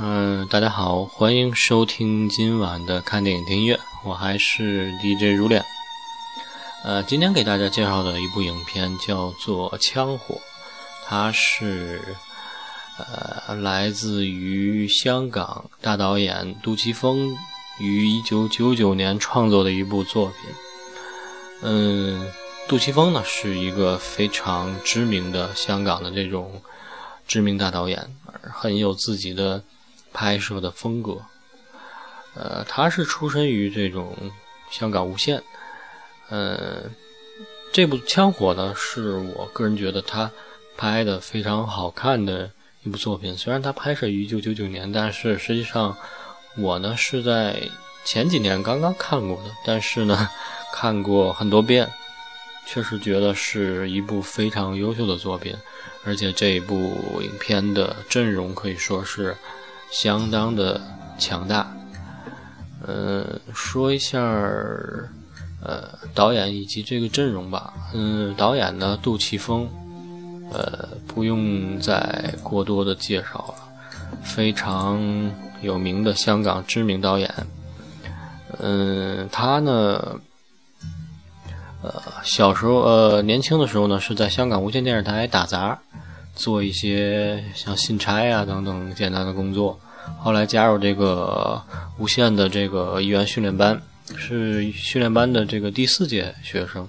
嗯，大家好，欢迎收听今晚的看电影听音乐，我还是 DJ 如恋。呃，今天给大家介绍的一部影片叫做《枪火》，它是呃来自于香港大导演杜琪峰于一九九九年创作的一部作品。嗯，杜琪峰呢是一个非常知名的香港的这种知名大导演，很有自己的。拍摄的风格，呃，他是出身于这种香港无线，呃，这部《枪火》呢，是我个人觉得他拍的非常好看的一部作品。虽然他拍摄于一九九九年，但是实际上我呢是在前几年刚刚看过的，但是呢看过很多遍，确实觉得是一部非常优秀的作品，而且这一部影片的阵容可以说是。相当的强大，嗯，说一下呃，导演以及这个阵容吧。嗯，导演呢，杜琪峰，呃，不用再过多的介绍了，非常有名的香港知名导演。嗯，他呢，呃，小时候呃，年轻的时候呢，是在香港无线电视台打杂。做一些像信差啊等等简单的工作，后来加入这个无线的这个艺员训练班，是训练班的这个第四届学生。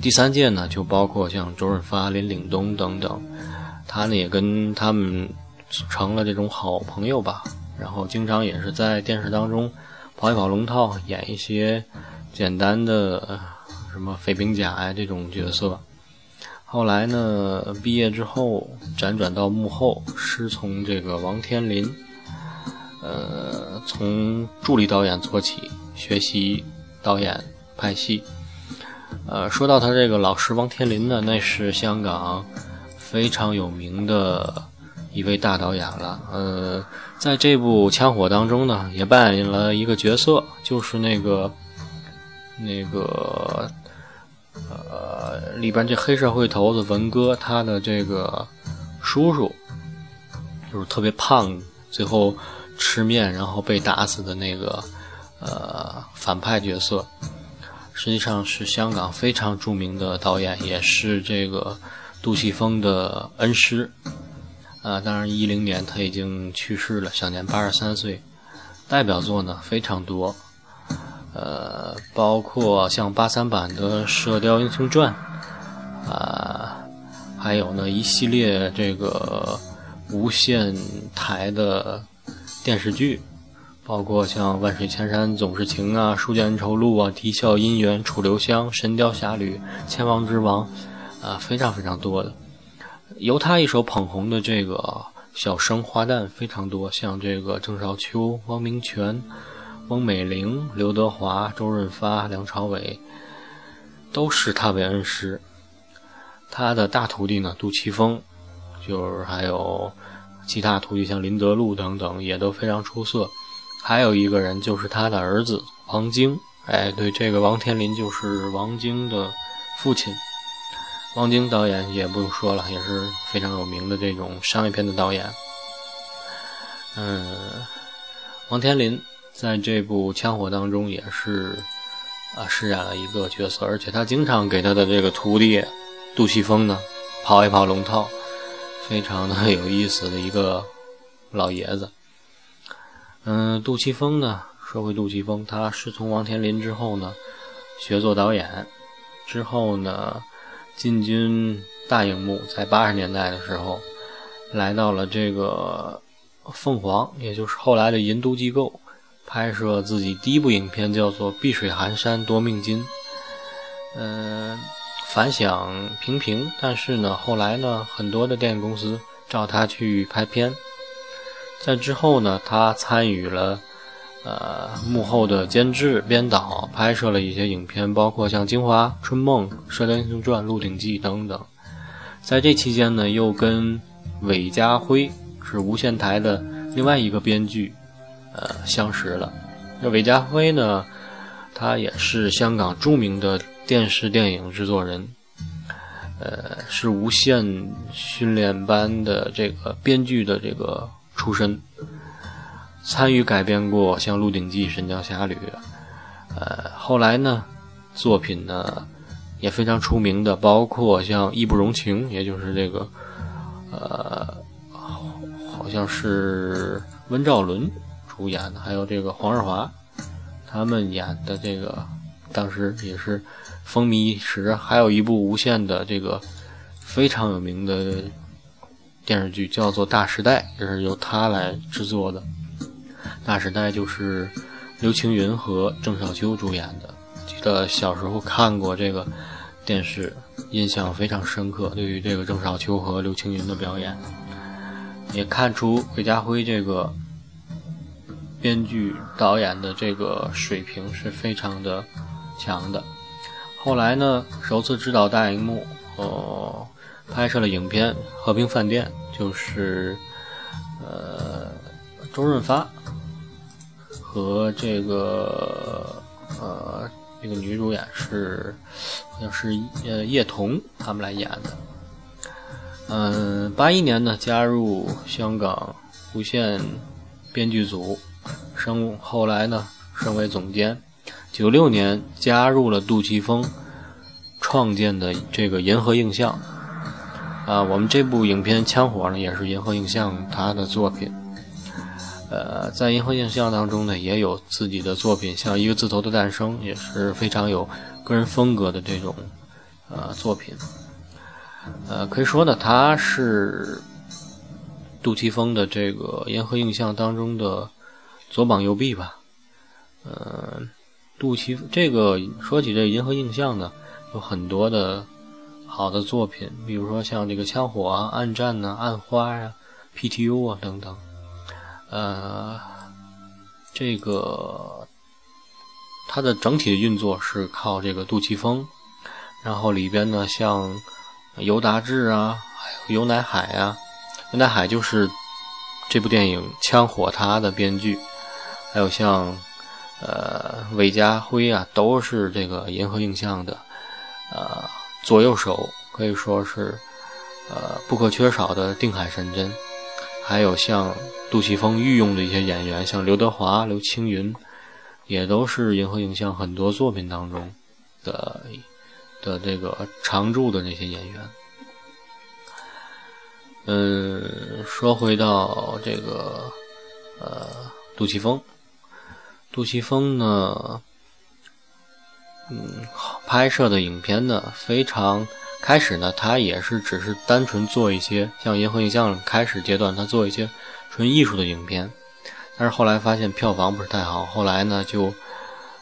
第三届呢，就包括像周润发、林岭东等等，他呢也跟他们成了这种好朋友吧。然后经常也是在电视当中跑一跑龙套，演一些简单的什么飞兵甲呀这种角色。后来呢，毕业之后辗转到幕后，师从这个王天林，呃，从助理导演做起学习导演拍戏。呃，说到他这个老师王天林呢，那是香港非常有名的一位大导演了。呃，在这部《枪火》当中呢，也扮演了一个角色，就是那个那个。呃，里边这黑社会头子文哥，他的这个叔叔，就是特别胖，最后吃面然后被打死的那个呃反派角色，实际上是香港非常著名的导演，也是这个杜琪峰的恩师。啊，当然一零年他已经去世了，享年八十三岁。代表作呢非常多。呃，包括像八三版的《射雕英雄传》，啊，还有呢一系列这个无线台的电视剧，包括像《万水千山总是情》啊，《书剑恩仇录》啊，《啼笑姻缘》《楚留香》《神雕侠侣》《千王之王》，啊，非常非常多的，由他一手捧红的这个小生花旦非常多，像这个郑少秋、汪明荃。翁美玲、刘德华、周润发、梁朝伟都视他为恩师。他的大徒弟呢，杜琪峰，就是还有其他徒弟，像林德禄等等，也都非常出色。还有一个人就是他的儿子王晶。哎，对，这个王天林就是王晶的父亲。王晶导演也不用说了，也是非常有名的这种商业片的导演。嗯，王天林。在这部《枪火》当中，也是啊饰演了一个角色，而且他经常给他的这个徒弟杜琪峰呢跑一跑龙套，非常的有意思的一个老爷子。嗯，杜琪峰呢，说回杜琪峰，他师从王天林之后呢学做导演，之后呢进军大荧幕，在八十年代的时候来到了这个凤凰，也就是后来的银都机构。拍摄自己第一部影片叫做《碧水寒山夺命金》，嗯，反响平平，但是呢，后来呢，很多的电影公司找他去拍片。在之后呢，他参与了呃幕后的监制、编导，拍摄了一些影片，包括像《京华春梦》《射雕英雄传》《鹿鼎记》等等。在这期间呢，又跟韦家辉是无线台的另外一个编剧。呃，相识了。那韦家辉呢？他也是香港著名的电视电影制作人，呃，是无线训练班的这个编剧的这个出身，参与改编过像《鹿鼎记》《神雕侠侣》，呃，后来呢，作品呢也非常出名的，包括像《义不容情》，也就是这个，呃，好像是温兆伦主演的，还有这个黄日华他们演的这个，当时也是风靡一时。还有一部无线的这个非常有名的。电视剧叫做《大时代》，就是由他来制作的。《大时代》就是刘青云和郑少秋主演的。记得小时候看过这个电视，印象非常深刻。对于这个郑少秋和刘青云的表演，也看出韦家辉这个编剧导演的这个水平是非常的强的。后来呢，首次执导大荧幕，哦。拍摄了影片《和平饭店》，就是呃周润发和这个呃那个女主演是好像是呃叶童他们来演的。嗯，八一年呢加入香港无线编剧组，升后来呢升为总监。九六年加入了杜琪峰创建的这个银河映像。啊，我们这部影片《枪火》呢，也是银河映像他的作品。呃，在银河映像当中呢，也有自己的作品，像《一个字头的诞生》也是非常有个人风格的这种呃作品。呃，可以说呢，他是杜琪峰的这个银河映像当中的左膀右臂吧。呃，杜琪这个说起这银河映像呢，有很多的。好的作品，比如说像这个《枪火》啊、《暗战》呐、《暗花》呀、PTU 啊等等，呃，这个它的整体的运作是靠这个杜琪峰，然后里边呢像尤达志啊，还有尤乃海啊，尤乃海就是这部电影《枪火》他的编剧，还有像呃韦家辉啊，都是这个银河映像的，呃。左右手可以说是，呃，不可缺少的定海神针。还有像杜琪峰御用的一些演员，像刘德华、刘青云，也都是银河映像很多作品当中的的这个常驻的那些演员。嗯，说回到这个，呃，杜琪峰，杜琪峰呢？嗯，拍摄的影片呢，非常开始呢，他也是只是单纯做一些像银河映像开始阶段，他做一些纯艺术的影片，但是后来发现票房不是太好，后来呢就，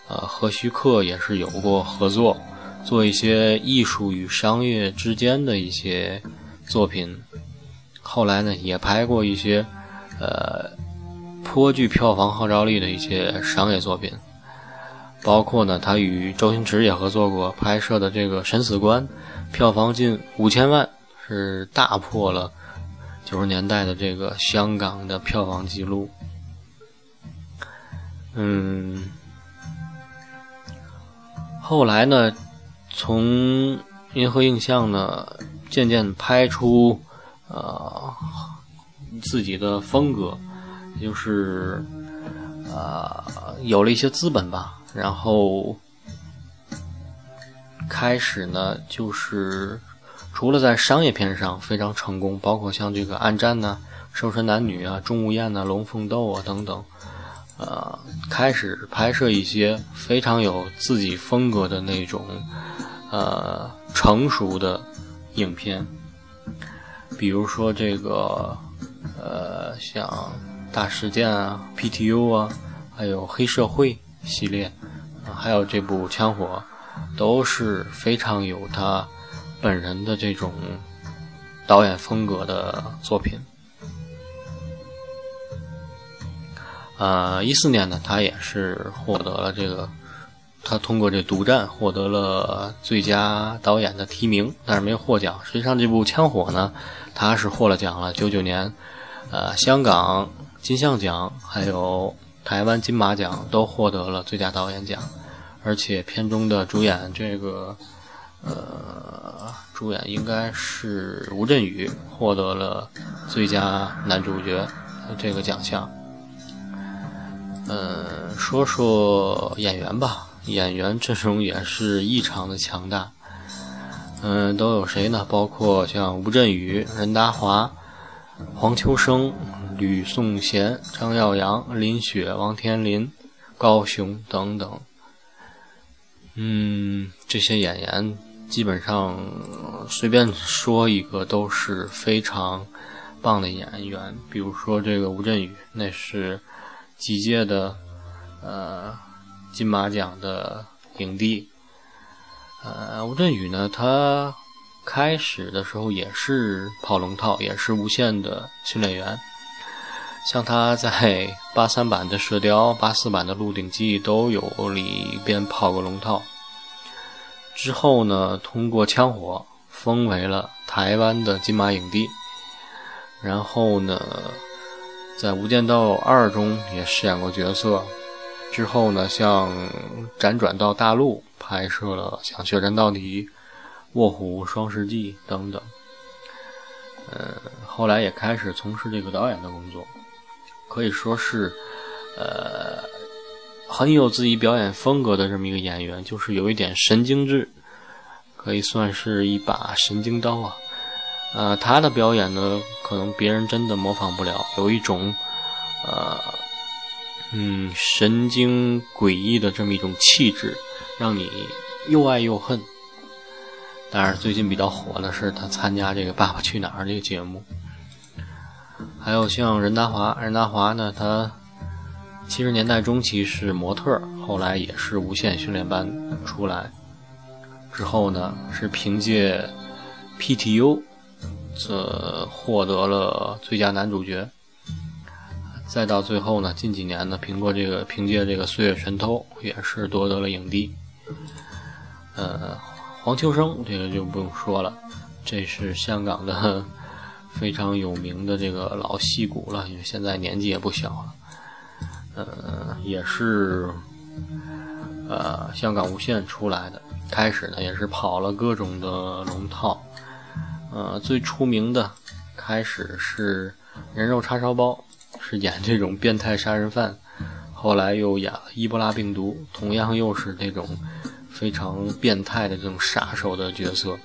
呃，和徐克也是有过合作，做一些艺术与商业之间的一些作品，后来呢也拍过一些，呃，颇具票房号召力的一些商业作品。包括呢，他与周星驰也合作过拍摄的这个《审死官》，票房近五千万，是大破了九十年代的这个香港的票房记录。嗯，后来呢，从银河映像呢，渐渐拍出呃自己的风格，就是呃有了一些资本吧。然后开始呢，就是除了在商业片上非常成功，包括像这个《暗战》呢，《瘦身男女》啊，《钟无艳》呐，《龙凤斗》啊等等，呃，开始拍摄一些非常有自己风格的那种呃成熟的影片，比如说这个呃像《大事件》啊，《PTU》啊，还有《黑社会》。系列，啊还有这部《枪火》，都是非常有他本人的这种导演风格的作品。呃，一四年呢，他也是获得了这个，他通过这《独战》获得了最佳导演的提名，但是没有获奖。实际上，这部《枪火》呢，他是获了奖了。九九年，呃，香港金像奖还有。台湾金马奖都获得了最佳导演奖，而且片中的主演这个，呃，主演应该是吴镇宇获得了最佳男主角，这个奖项。嗯，说说演员吧，演员阵容也是异常的强大。嗯，都有谁呢？包括像吴镇宇、任达华、黄秋生、吕颂贤、张耀扬、林雪、王天林、高雄等等。嗯，这些演员基本上随便说一个都是非常棒的演员。比如说这个吴镇宇，那是。几届的呃金马奖的影帝，呃吴镇宇呢，他开始的时候也是跑龙套，也是无线的训练员。像他在八三版的射雕、八四版的鹿鼎记都有里边跑过龙套。之后呢，通过枪火封为了台湾的金马影帝。然后呢。在《无间道二》中也饰演过角色，之后呢，像辗转到大陆拍摄了像《血战到底》《卧虎双世纪》等等。呃，后来也开始从事这个导演的工作，可以说是呃很有自己表演风格的这么一个演员，就是有一点神经质，可以算是一把神经刀啊。呃，他的表演呢，可能别人真的模仿不了，有一种，呃，嗯，神经诡异的这么一种气质，让你又爱又恨。当然，最近比较火的是他参加这个《爸爸去哪儿》这个节目，还有像任达华，任达华呢，他七十年代中期是模特，后来也是无线训练班出来，之后呢，是凭借 PTU。这获得了最佳男主角，再到最后呢，近几年呢，凭过这个凭借这个《岁月神偷》也是夺得了影帝。呃，黄秋生这个就不用说了，这是香港的非常有名的这个老戏骨了，因为现在年纪也不小了。呃，也是呃香港无线出来的，开始呢也是跑了各种的龙套。呃，最出名的开始是人肉叉烧包，是演这种变态杀人犯，后来又演了伊波拉病毒，同样又是这种非常变态的这种杀手的角色。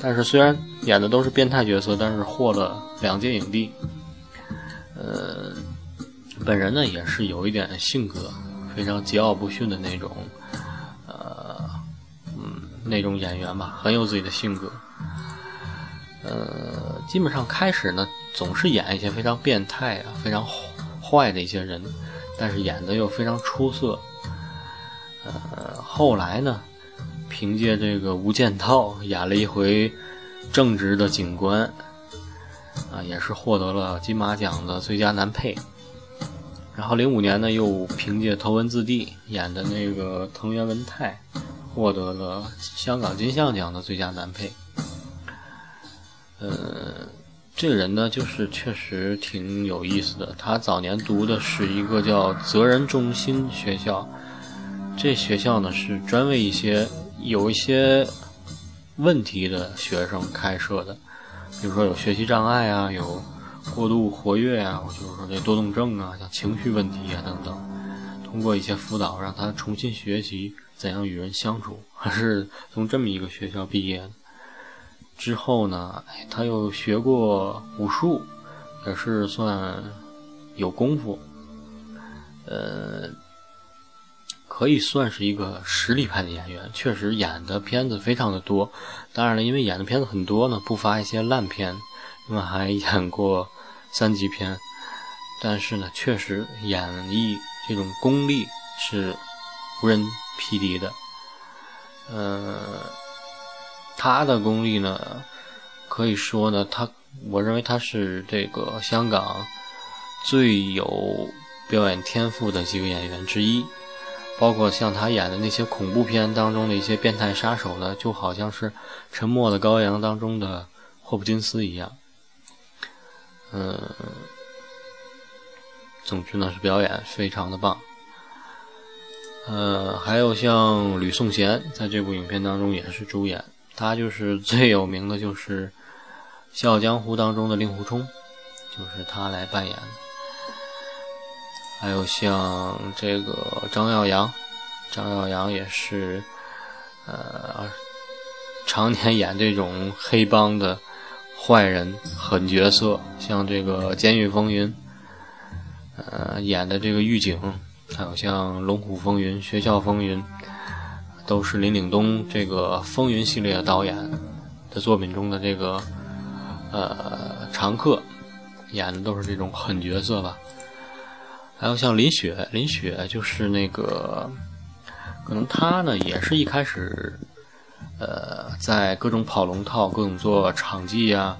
但是虽然演的都是变态角色，但是获了两届影帝。呃，本人呢也是有一点性格，非常桀骜不驯的那种，呃，嗯，那种演员吧，很有自己的性格。呃，基本上开始呢，总是演一些非常变态啊、非常坏的一些人，但是演的又非常出色。呃，后来呢，凭借这个《无间道》演了一回正直的警官，啊，也是获得了金马奖的最佳男配。然后零五年呢，又凭借《头文字 D》演的那个藤原文太，获得了香港金像奖的最佳男配。呃，这个人呢，就是确实挺有意思的。他早年读的是一个叫责任中心学校，这学校呢是专为一些有一些问题的学生开设的，比如说有学习障碍啊，有过度活跃啊，我就是说这多动症啊，像情绪问题啊等等，通过一些辅导，让他重新学习怎样与人相处，还是从这么一个学校毕业的。之后呢，他又学过武术，也是算有功夫，呃，可以算是一个实力派的演员。确实演的片子非常的多，当然了，因为演的片子很多呢，不乏一些烂片，那么还演过三级片。但是呢，确实演绎这种功力是无人匹敌的，呃。他的功力呢，可以说呢，他我认为他是这个香港最有表演天赋的几个演员之一。包括像他演的那些恐怖片当中的一些变态杀手呢，就好像是《沉默的羔羊》当中的霍普金斯一样。嗯，总之呢，是表演非常的棒。呃，还有像吕颂贤在这部影片当中也是主演。他就是最有名的，就是《笑傲江湖》当中的令狐冲，就是他来扮演的。还有像这个张耀扬，张耀扬也是呃常年演这种黑帮的坏人狠角色，像这个《监狱风云》呃演的这个狱警，还有像《龙虎风云》《学校风云》，都是林岭东这个风云系列的导演的作品中的这个呃常客。演的都是这种狠角色吧，还有像林雪，林雪就是那个，可能她呢也是一开始，呃，在各种跑龙套、各种做场记啊，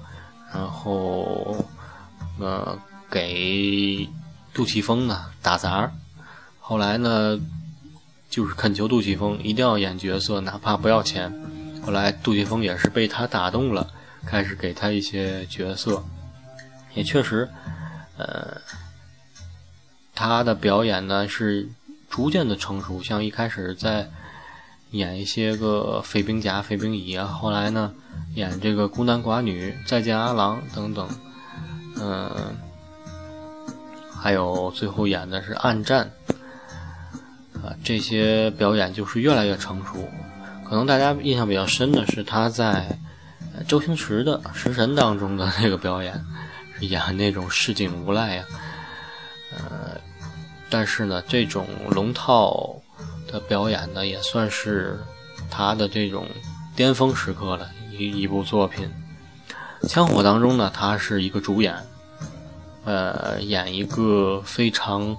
然后呃给杜琪峰呢打杂后来呢就是恳求杜琪峰一定要演角色，哪怕不要钱。后来杜琪峰也是被他打动了，开始给他一些角色。也确实，呃，他的表演呢是逐渐的成熟。像一开始在演一些个飞兵甲、飞兵乙啊，后来呢演这个孤男寡女、再见阿郎等等，嗯，还有最后演的是暗战，啊，这些表演就是越来越成熟。可能大家印象比较深的是他在周星驰的《食神》当中的那个表演。演那种市井无赖呀，但是呢，这种龙套的表演呢，也算是他的这种巅峰时刻了一一部作品。枪火当中呢，他是一个主演，呃，演一个非常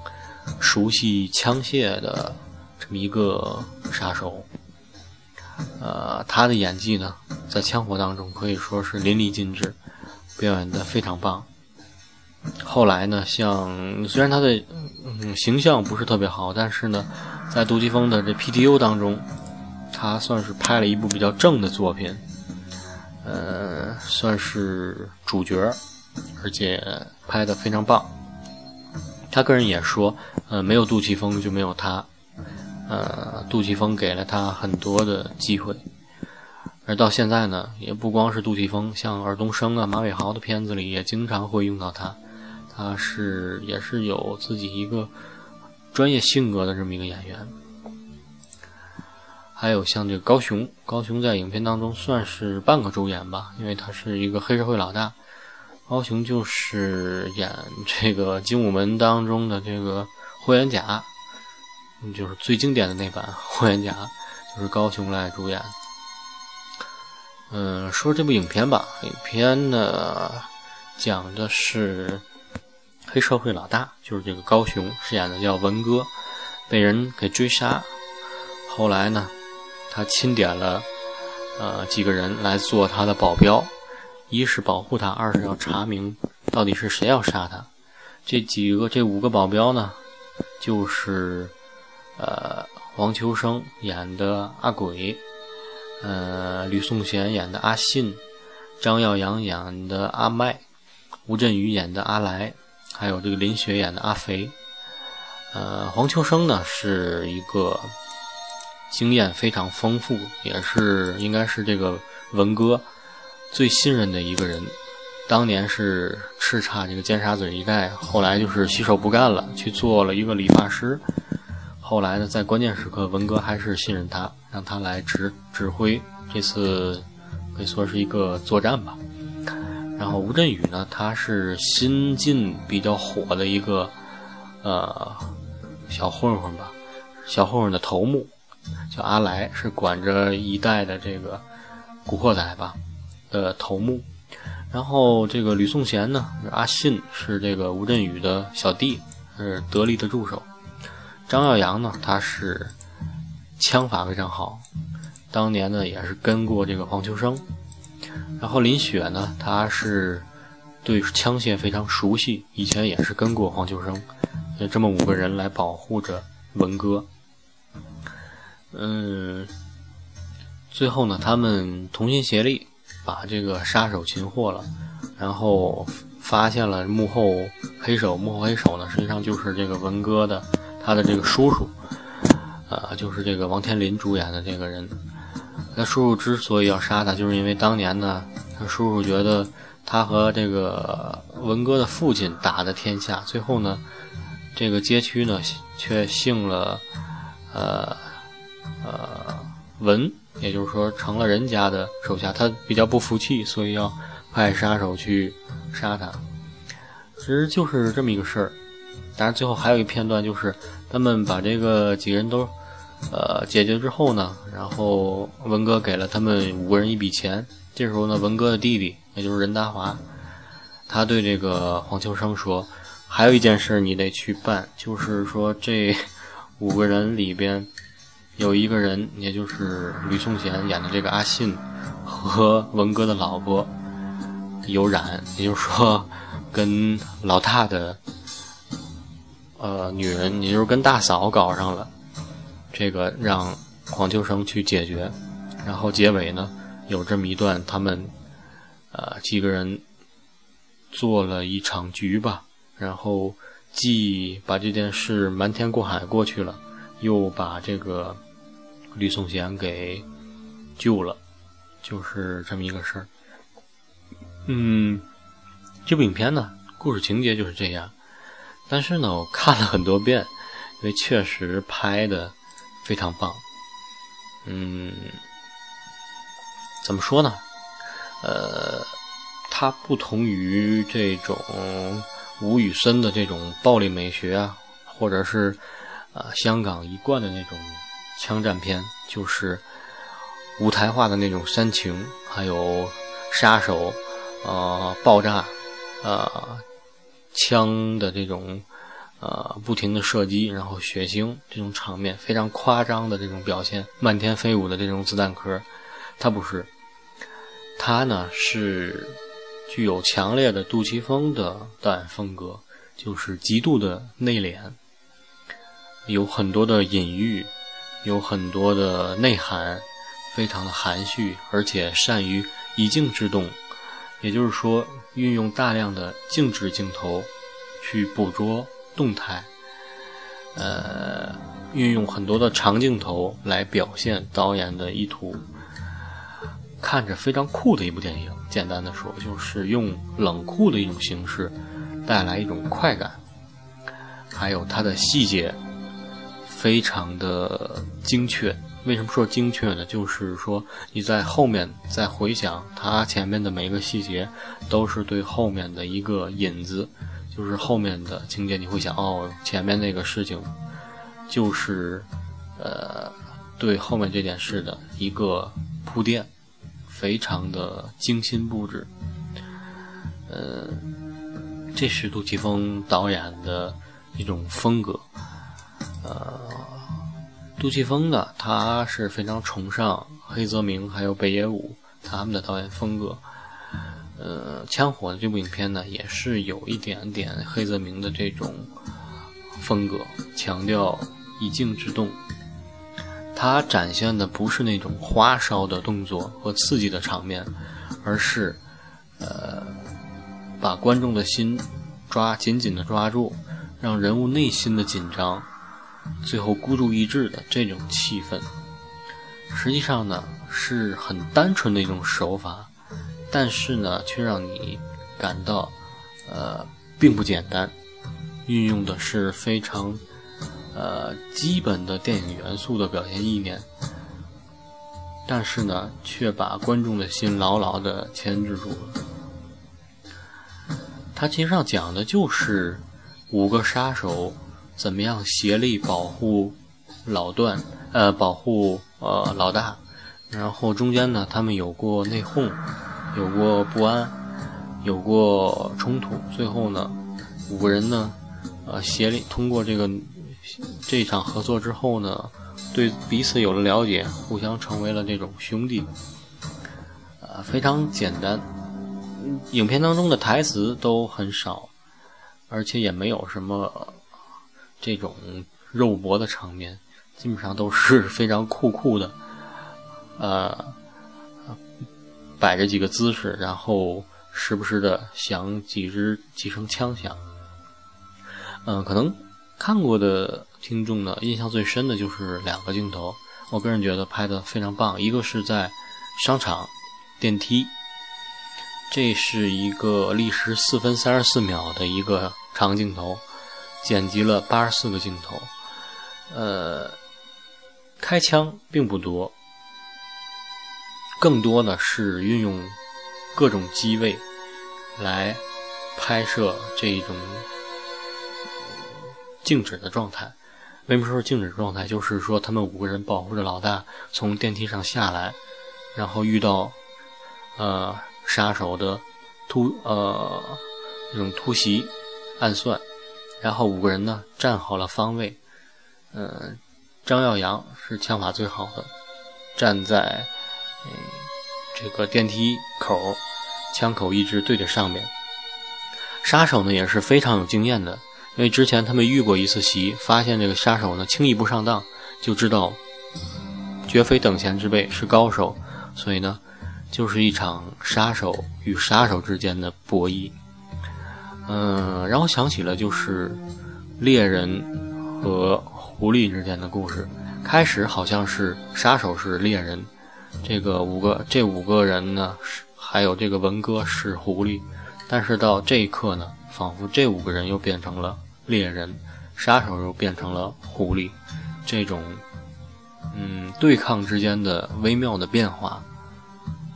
熟悉枪械的这么一个杀手，呃，他的演技呢，在枪火当中可以说是淋漓尽致，表演的非常棒。后来呢，像虽然他的嗯形象不是特别好，但是呢，在杜琪峰的这 PTU 当中，他算是拍了一部比较正的作品，呃，算是主角，而且拍的非常棒。他个人也说，呃，没有杜琪峰就没有他，呃，杜琪峰给了他很多的机会，而到现在呢，也不光是杜琪峰，像尔冬升啊、马伟豪的片子里也经常会用到他。他是也是有自己一个专业性格的这么一个演员，还有像这个高雄，高雄在影片当中算是半个主演吧，因为他是一个黑社会老大。高雄就是演这个《精武门》当中的这个霍元甲，就是最经典的那版 霍元甲，就是高雄来主演。嗯，说这部影片吧，影片呢讲的是。黑社会老大就是这个高雄饰演的叫文哥，被人给追杀。后来呢，他钦点了呃几个人来做他的保镖，一是保护他，二是要查明到底是谁要杀他。这几个这五个保镖呢，就是呃黄秋生演的阿鬼，呃吕颂贤演的阿信，张耀扬演的阿麦，吴镇宇演的阿来。还有这个林雪演的阿肥，呃，黄秋生呢是一个经验非常丰富，也是应该是这个文哥最信任的一个人。当年是叱咤这个尖沙咀一带，后来就是洗手不干了，去做了一个理发师。后来呢，在关键时刻，文哥还是信任他，让他来指指挥这次可以说是一个作战吧。然后吴镇宇呢，他是新晋比较火的一个呃小混混吧，小混混的头目叫阿来，是管着一代的这个古惑仔吧的头目。然后这个吕颂贤呢，阿信是这个吴镇宇的小弟，是得力的助手。张耀扬呢，他是枪法非常好，当年呢也是跟过这个黄秋生。然后林雪呢，她是对枪械非常熟悉，以前也是跟过黄秋生，就这么五个人来保护着文哥。嗯，最后呢，他们同心协力把这个杀手擒获了，然后发现了幕后黑手，幕后黑手呢，实际上就是这个文哥的他的这个叔叔，呃，就是这个王天林主演的这个人。他叔叔之所以要杀他，就是因为当年呢，他叔叔觉得他和这个文哥的父亲打的天下，最后呢，这个街区呢却姓了呃呃文，也就是说成了人家的手下。他比较不服气，所以要派杀手去杀他。其实就是这么一个事儿。当然，最后还有一片段，就是他们把这个几个人都呃解决之后呢，然后文哥给了他们五个人一笔钱。这时候呢，文哥的弟弟，也就是任达华，他对这个黄秋生说：“还有一件事你得去办，就是说这五个人里边有一个人，也就是吕颂贤演的这个阿信，和文哥的老婆有染，也就是说跟老大的。”呃，女人，也就是跟大嫂搞上了，这个让黄秋生去解决，然后结尾呢有这么一段，他们呃几个人做了一场局吧，然后既把这件事瞒天过海过去了，又把这个吕颂贤给救了，就是这么一个事儿。嗯，这部影片呢，故事情节就是这样。但是呢，我看了很多遍，因为确实拍的非常棒。嗯，怎么说呢？呃，它不同于这种吴宇森的这种暴力美学啊，或者是呃香港一贯的那种枪战片，就是舞台化的那种煽情，还有杀手啊爆炸啊。枪的这种，呃，不停的射击，然后血腥这种场面，非常夸张的这种表现，漫天飞舞的这种子弹壳，它不是，它呢是具有强烈的杜琪峰的导演风格，就是极度的内敛，有很多的隐喻，有很多的内涵，非常的含蓄，而且善于以静制动。也就是说，运用大量的静止镜头去捕捉动态，呃，运用很多的长镜头来表现导演的意图，看着非常酷的一部电影。简单的说，就是用冷酷的一种形式带来一种快感，还有它的细节非常的精确。为什么说精确呢？就是说你在后面再回想它前面的每一个细节，都是对后面的一个引子，就是后面的情节你会想哦，前面那个事情就是呃对后面这件事的一个铺垫，非常的精心布置。呃，这是杜琪峰导演的一种风格，呃。杜琪峰呢，他是非常崇尚黑泽明还有北野武他们的导演风格。呃，枪火的这部影片呢，也是有一点点黑泽明的这种风格，强调以静制动。它展现的不是那种花哨的动作和刺激的场面，而是呃，把观众的心抓紧紧的抓住，让人物内心的紧张。最后孤注一掷的这种气氛，实际上呢是很单纯的一种手法，但是呢却让你感到，呃，并不简单。运用的是非常，呃，基本的电影元素的表现意念，但是呢却把观众的心牢牢的牵制住了。它其实上讲的就是五个杀手。怎么样协力保护老段？呃，保护呃老大。然后中间呢，他们有过内讧，有过不安，有过冲突。最后呢，五个人呢，呃，协力通过这个这场合作之后呢，对彼此有了了解，互相成为了这种兄弟。呃，非常简单。影片当中的台词都很少，而且也没有什么。这种肉搏的场面，基本上都是 非常酷酷的，呃，摆着几个姿势，然后时不时的响几支几声枪响。嗯，可能看过的听众呢，印象最深的就是两个镜头，我个人觉得拍的非常棒。一个是在商场电梯，这是一个历时四分三十四秒的一个长镜头。剪辑了八十四个镜头，呃，开枪并不多，更多的是运用各种机位来拍摄这一种静止的状态。为什么说静止状态？就是说他们五个人保护着老大从电梯上下来，然后遇到呃杀手的突呃那种突袭暗算。然后五个人呢站好了方位，嗯，张耀扬是枪法最好的，站在嗯这个电梯口，枪口一直对着上面。杀手呢也是非常有经验的，因为之前他们遇过一次袭，发现这个杀手呢轻易不上当，就知道绝非等闲之辈，是高手，所以呢就是一场杀手与杀手之间的博弈。嗯，让我想起了就是猎人和狐狸之间的故事。开始好像是杀手是猎人，这个五个这五个人呢是，还有这个文哥是狐狸。但是到这一刻呢，仿佛这五个人又变成了猎人，杀手又变成了狐狸。这种嗯对抗之间的微妙的变化，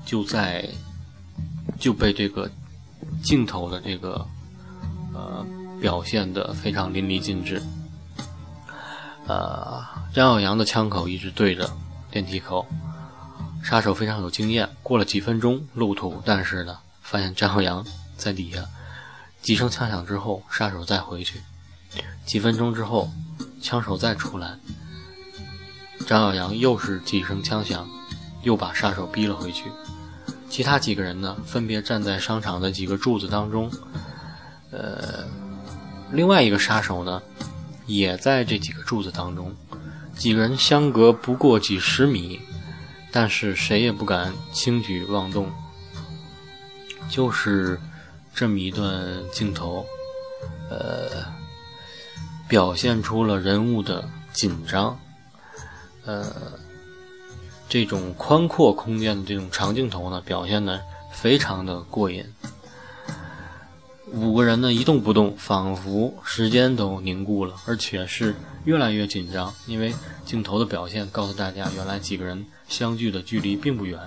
就在就被这个镜头的这个。呃，表现的非常淋漓尽致。呃，张耀扬的枪口一直对着电梯口，杀手非常有经验。过了几分钟路途，但是呢，发现张耀扬在底下。几声枪响之后，杀手再回去。几分钟之后，枪手再出来，张耀扬又是几声枪响，又把杀手逼了回去。其他几个人呢，分别站在商场的几个柱子当中。呃，另外一个杀手呢，也在这几个柱子当中，几个人相隔不过几十米，但是谁也不敢轻举妄动。就是这么一段镜头，呃，表现出了人物的紧张，呃，这种宽阔空间的这种长镜头呢，表现的非常的过瘾。五个人呢一动不动，仿佛时间都凝固了，而且是越来越紧张。因为镜头的表现告诉大家，原来几个人相距的距离并不远。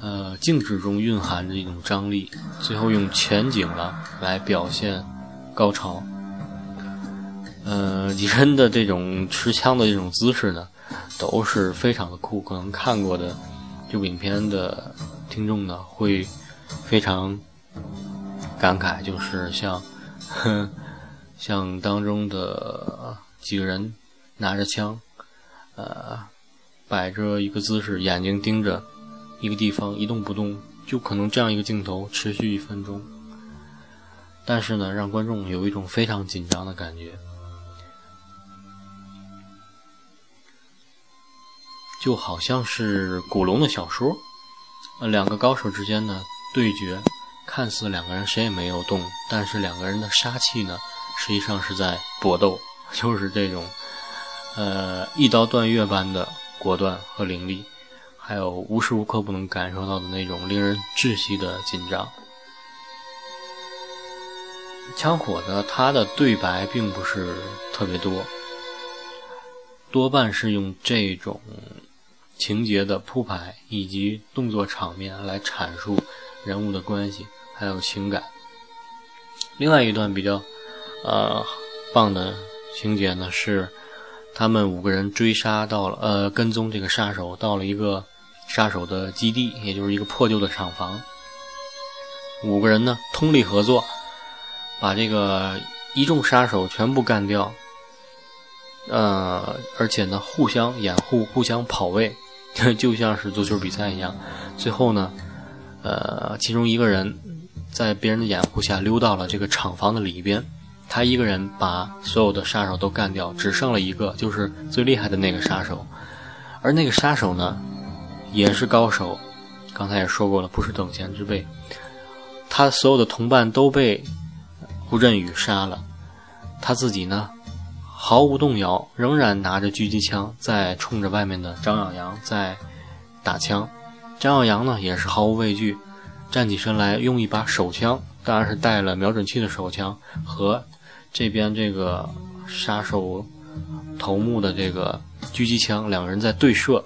呃，静止中蕴含着一种张力，最后用全景了来表现高潮。呃，几人的这种持枪的这种姿势呢，都是非常的酷。可能看过的这部影片的听众呢，会非常。感慨就是像，像当中的几个人拿着枪，呃，摆着一个姿势，眼睛盯着一个地方一动不动，就可能这样一个镜头持续一分钟，但是呢，让观众有一种非常紧张的感觉，就好像是古龙的小说，呃，两个高手之间的对决。看似两个人谁也没有动，但是两个人的杀气呢，实际上是在搏斗，就是这种，呃，一刀断月般的果断和凌厉，还有无时无刻不能感受到的那种令人窒息的紧张。枪火呢，他的对白并不是特别多，多半是用这种情节的铺排以及动作场面来阐述人物的关系。还有情感。另外一段比较，呃，棒的情节呢是，他们五个人追杀到了，呃，跟踪这个杀手到了一个杀手的基地，也就是一个破旧的厂房。五个人呢通力合作，把这个一众杀手全部干掉。呃，而且呢互相掩护，互相跑位，就像是足球比赛一样。最后呢，呃，其中一个人。在别人的掩护下溜到了这个厂房的里边，他一个人把所有的杀手都干掉，只剩了一个，就是最厉害的那个杀手。而那个杀手呢，也是高手，刚才也说过了，不是等闲之辈。他所有的同伴都被胡振宇杀了，他自己呢，毫无动摇，仍然拿着狙击枪在冲着外面的张耀扬在打枪。张耀扬呢，也是毫无畏惧。站起身来，用一把手枪，当然是带了瞄准器的手枪和这边这个杀手头目的这个狙击枪，两个人在对射，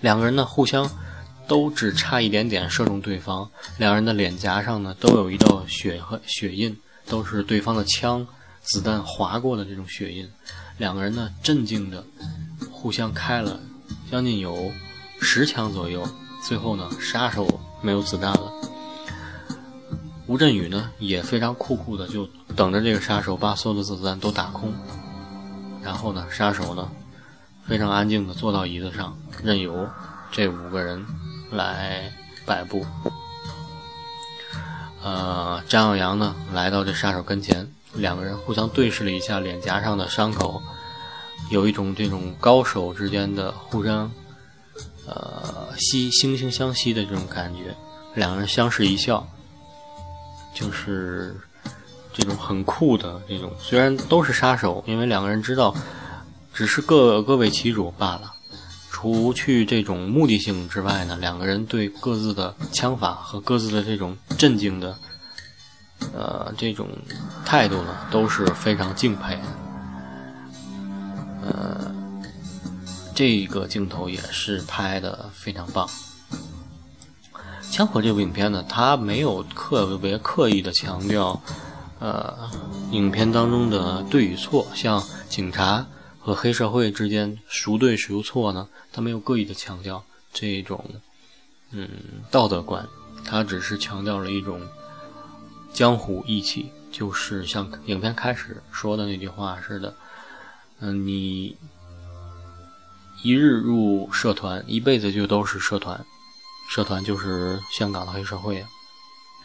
两个人呢互相都只差一点点射中对方，两人的脸颊上呢都有一道血和血印，都是对方的枪子弹划过的这种血印，两个人呢镇静的互相开了将近有十枪左右，最后呢杀手没有子弹了。吴镇宇呢也非常酷酷的，就等着这个杀手把所有的子弹都打空，然后呢，杀手呢非常安静的坐到椅子上，任由这五个人来摆布。呃，张耀扬呢来到这杀手跟前，两个人互相对视了一下脸颊上的伤口，有一种这种高手之间的互相呃惜惺惺相惜的这种感觉，两个人相视一笑。就是这种很酷的这种，虽然都是杀手，因为两个人知道只是各各为其主罢了。除去这种目的性之外呢，两个人对各自的枪法和各自的这种镇静的呃这种态度呢，都是非常敬佩的。呃，这个镜头也是拍的非常棒。枪火这部影片呢，它没有特别刻意的强调，呃，影片当中的对与错，像警察和黑社会之间孰对孰错呢？它没有刻意的强调这种，嗯，道德观，它只是强调了一种江湖义气，就是像影片开始说的那句话似的，嗯，你一日入社团，一辈子就都是社团。社团就是香港的黑社会啊，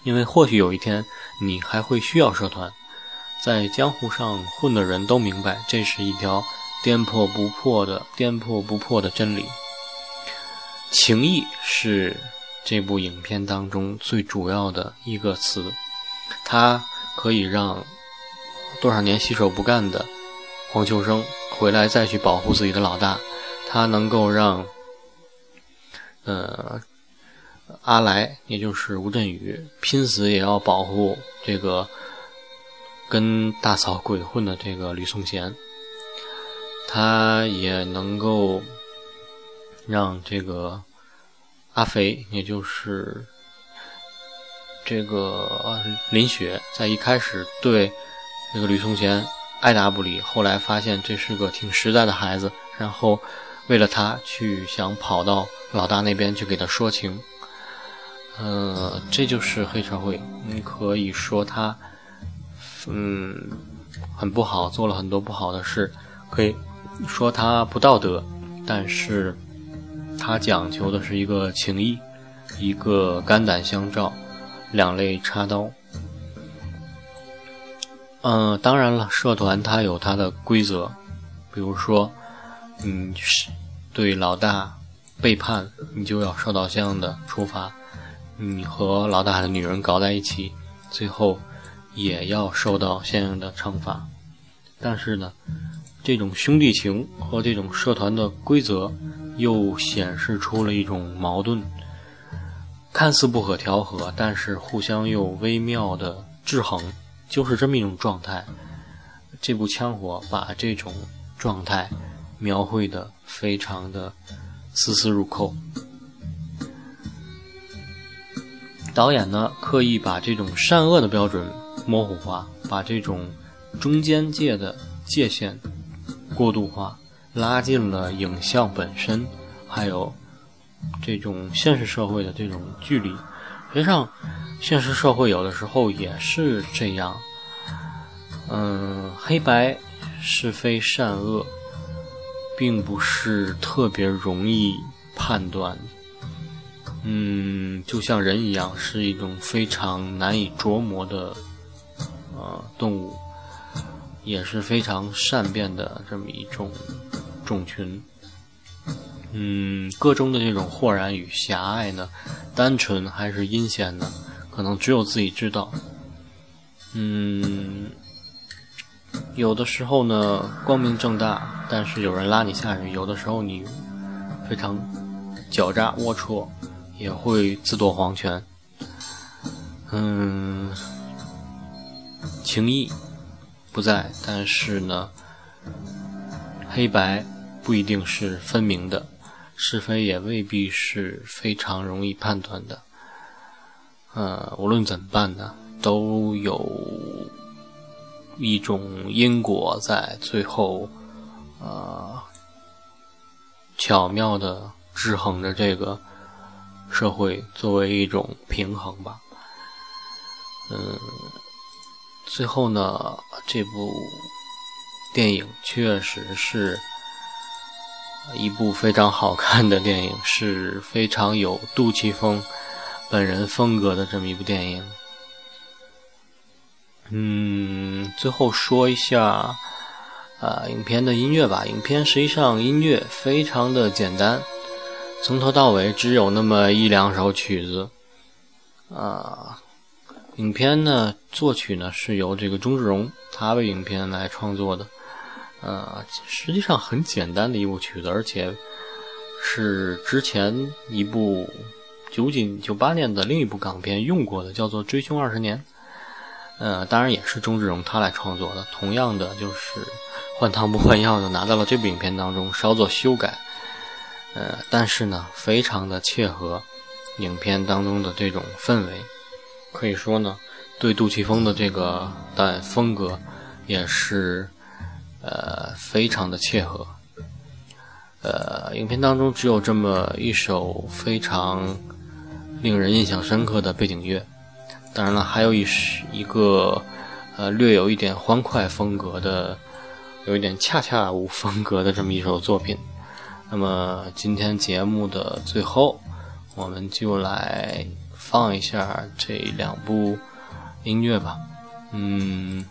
因为或许有一天你还会需要社团。在江湖上混的人都明白，这是一条颠破不破的、颠破不破的真理。情义是这部影片当中最主要的一个词，它可以让多少年洗手不干的黄秋生回来再去保护自己的老大，它能够让，呃。阿来，也就是吴镇宇，拼死也要保护这个跟大嫂鬼混的这个吕颂贤。他也能够让这个阿肥，也就是这个林雪，在一开始对这个吕颂贤爱答不理，后来发现这是个挺实在的孩子，然后为了他去想跑到老大那边去给他说情。呃，这就是黑社会。你可以说他，嗯，很不好，做了很多不好的事，可以说他不道德，但是他讲求的是一个情义，一个肝胆相照，两肋插刀。嗯，当然了，社团它有它的规则，比如说，你是，对老大背叛，你就要受到相应的处罚。你和老大的女人搞在一起，最后也要受到相应的惩罚。但是呢，这种兄弟情和这种社团的规则又显示出了一种矛盾，看似不可调和，但是互相又微妙的制衡，就是这么一种状态。这部《枪火》把这种状态描绘的非常的丝丝入扣。导演呢，刻意把这种善恶的标准模糊化，把这种中间界的界限过度化，拉近了影像本身，还有这种现实社会的这种距离。实际上，现实社会有的时候也是这样，嗯，黑白是非善恶，并不是特别容易判断。嗯，就像人一样，是一种非常难以琢磨的呃动物，也是非常善变的这么一种种群。嗯，个中的这种豁然与狭隘呢，单纯还是阴险呢？可能只有自己知道。嗯，有的时候呢，光明正大，但是有人拉你下去；有的时候你非常狡诈龌龊。也会自夺皇权，嗯，情义不在，但是呢，黑白不一定是分明的，是非也未必是非常容易判断的。呃，无论怎么办呢，都有一种因果在最后，呃，巧妙的制衡着这个社会，作为一种平衡吧。嗯，最后呢，这部电影确实是一部非常好看的电影，是非常有杜琪峰本人风格的这么一部电影。嗯，最后说一下，呃，影片的音乐吧。影片实际上音乐非常的简单，从头到尾只有那么一两首曲子，啊。影片呢，作曲呢是由这个钟志荣他为影片来创作的，呃，实际上很简单的一部曲子，而且是之前一部九几九八年的另一部港片用过的，叫做《追凶二十年》，呃，当然也是钟志荣他来创作的，同样的就是换汤不换药的拿到了这部影片当中稍作修改，呃，但是呢，非常的切合影片当中的这种氛围。可以说呢，对杜琪峰的这个导演风格也是呃非常的切合。呃，影片当中只有这么一首非常令人印象深刻的背景乐，当然了，还有一一个呃略有一点欢快风格的，有一点恰恰舞风格的这么一首作品。那么今天节目的最后，我们就来。放一下这两部音乐吧，嗯，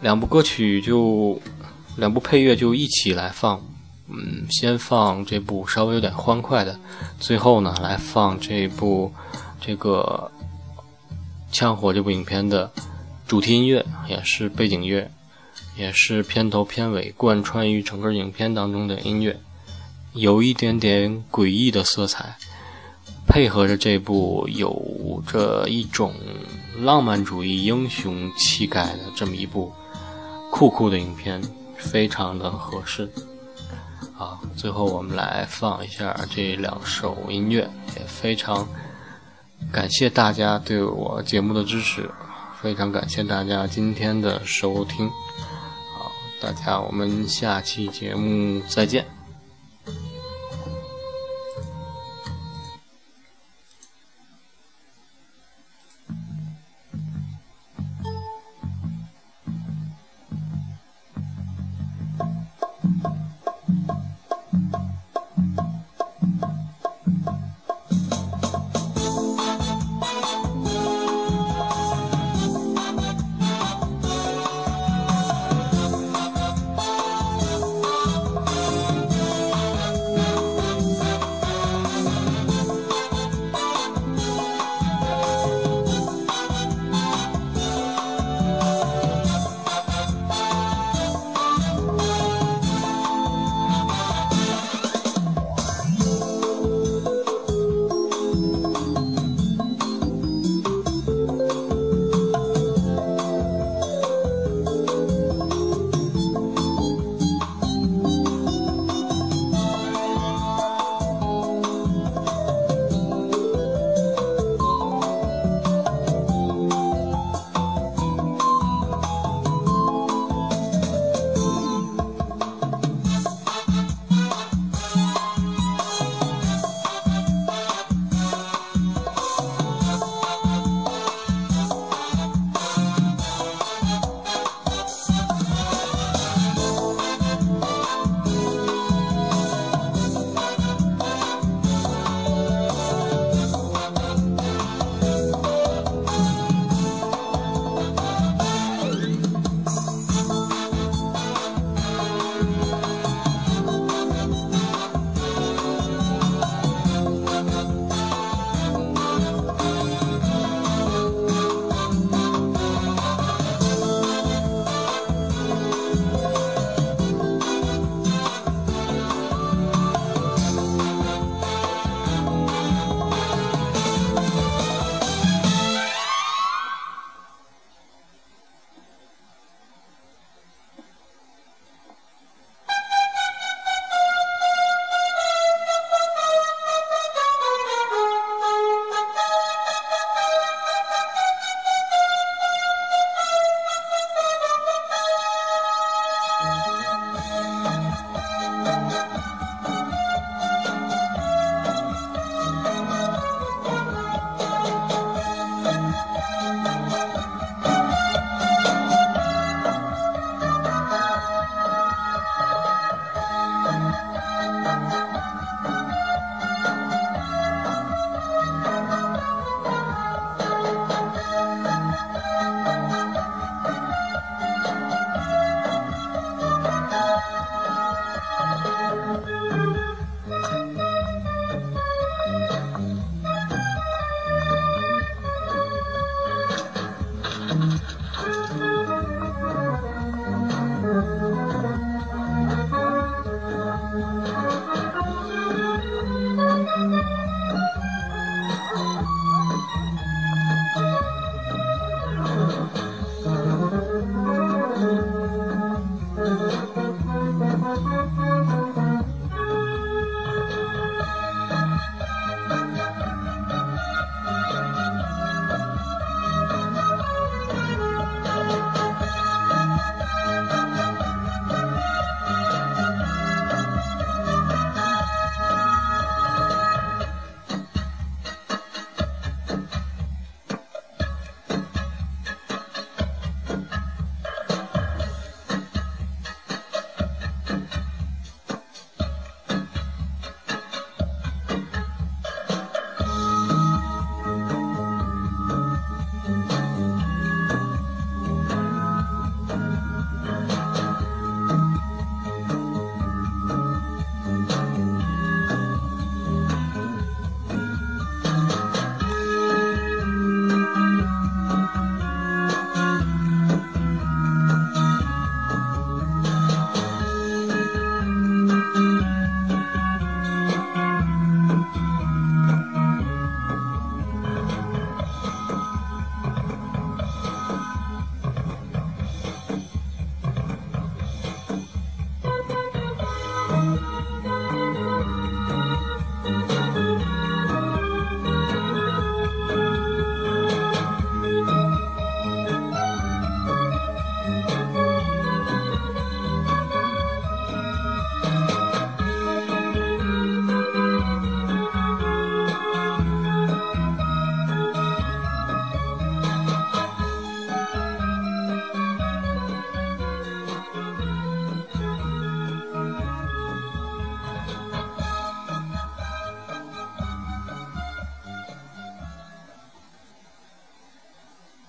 两部歌曲就两部配乐就一起来放，嗯，先放这部稍微有点欢快的，最后呢来放这部这个枪火这部影片的主题音乐，也是背景乐，也是片头片尾贯穿于整个影片当中的音乐，有一点点诡异的色彩。配合着这部有着一种浪漫主义英雄气概的这么一部酷酷的影片，非常的合适。啊，最后我们来放一下这两首音乐，也非常感谢大家对我节目的支持，非常感谢大家今天的收听。好，大家我们下期节目再见。